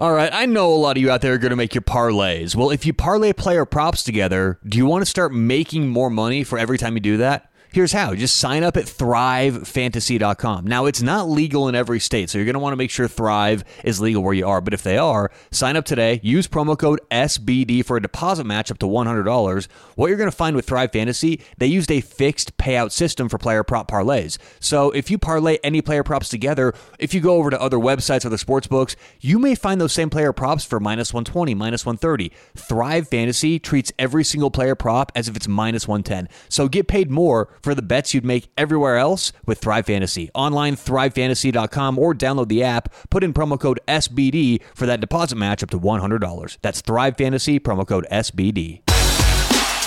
All right, I know a lot of you out there are going to make your parlays. Well, if you parlay player props together, do you want to start making more money for every time you do that? Here's how. Just sign up at thrivefantasy.com. Now, it's not legal in every state, so you're going to want to make sure Thrive is legal where you are. But if they are, sign up today. Use promo code SBD for a deposit match up to $100. What you're going to find with Thrive Fantasy, they used a fixed payout system for player prop parlays. So if you parlay any player props together, if you go over to other websites, other sports books, you may find those same player props for minus 120, minus 130. Thrive Fantasy treats every single player prop as if it's minus 110. So get paid more for the bets you'd make everywhere else with Thrive Fantasy. Online, thrivefantasy.com, or download the app. Put in promo code SBD for that deposit match up to $100. That's Thrive Fantasy, promo code SBD.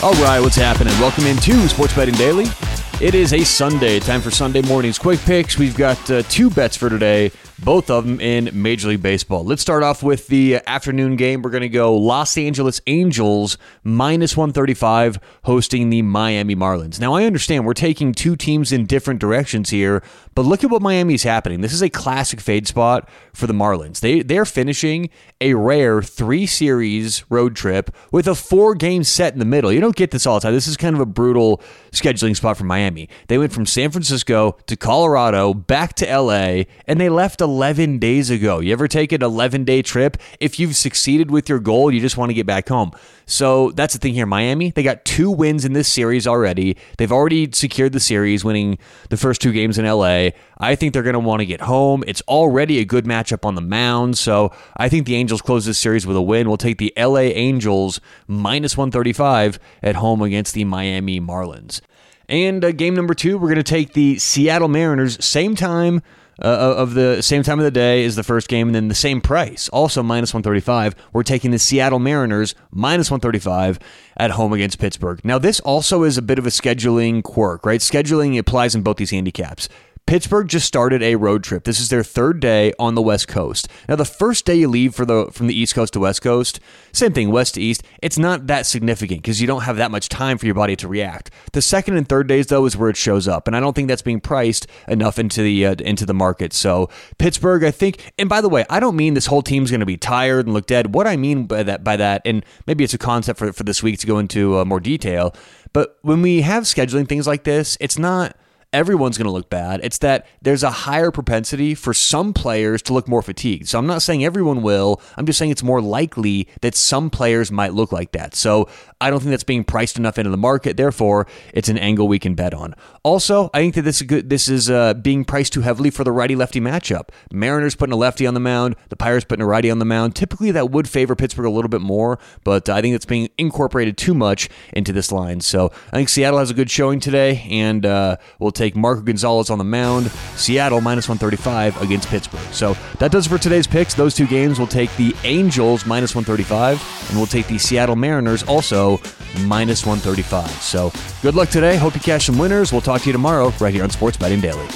All right, what's happening? Welcome into Sports Betting Daily. It is a Sunday, time for Sunday morning's quick picks. We've got uh, two bets for today both of them in Major League Baseball. Let's start off with the uh, afternoon game. We're going to go Los Angeles Angels minus 135 hosting the Miami Marlins. Now, I understand we're taking two teams in different directions here, but look at what Miami's happening. This is a classic fade spot for the Marlins. They they're finishing a rare three series road trip with a four game set in the middle. You don't get this all the time. This is kind of a brutal scheduling spot for Miami. They went from San Francisco to Colorado back to LA, and they left 11 days ago. You ever take an 11 day trip? If you've succeeded with your goal, you just want to get back home. So that's the thing here. Miami, they got two wins in this series already. They've already secured the series, winning the first two games in LA. I think they're going to want to get home. It's already a good matchup on the mound. So I think the Angels close this series with a win. We'll take the LA Angels minus 135 at home against the Miami Marlins. And uh, game number two, we're going to take the Seattle Mariners, same time uh, of the same time of the day is the first game, and then the same price, also minus 135. We're taking the Seattle Mariners minus 135 at home against Pittsburgh. Now, this also is a bit of a scheduling quirk, right? Scheduling applies in both these handicaps. Pittsburgh just started a road trip. This is their third day on the West Coast. Now, the first day you leave for the from the East Coast to West Coast, same thing, West to East. It's not that significant because you don't have that much time for your body to react. The second and third days, though, is where it shows up, and I don't think that's being priced enough into the uh, into the market. So Pittsburgh, I think. And by the way, I don't mean this whole team's going to be tired and look dead. What I mean by that by that, and maybe it's a concept for for this week to go into uh, more detail. But when we have scheduling things like this, it's not everyone's going to look bad. It's that there's a higher propensity for some players to look more fatigued. So I'm not saying everyone will. I'm just saying it's more likely that some players might look like that. So I don't think that's being priced enough into the market. Therefore, it's an angle we can bet on. Also, I think that this is good. This is uh, being priced too heavily for the righty lefty matchup. Mariners putting a lefty on the mound, the Pirates putting a righty on the mound. Typically, that would favor Pittsburgh a little bit more, but I think it's being incorporated too much into this line. So I think Seattle has a good showing today, and uh, we'll take Marco Gonzales on the mound. Seattle minus 135 against Pittsburgh. So that does it for today's picks. Those two games will take the Angels minus 135, and we'll take the Seattle Mariners also minus 135. So good luck today. Hope you cash some winners. We'll talk to you tomorrow right here on Sports Betting Daily.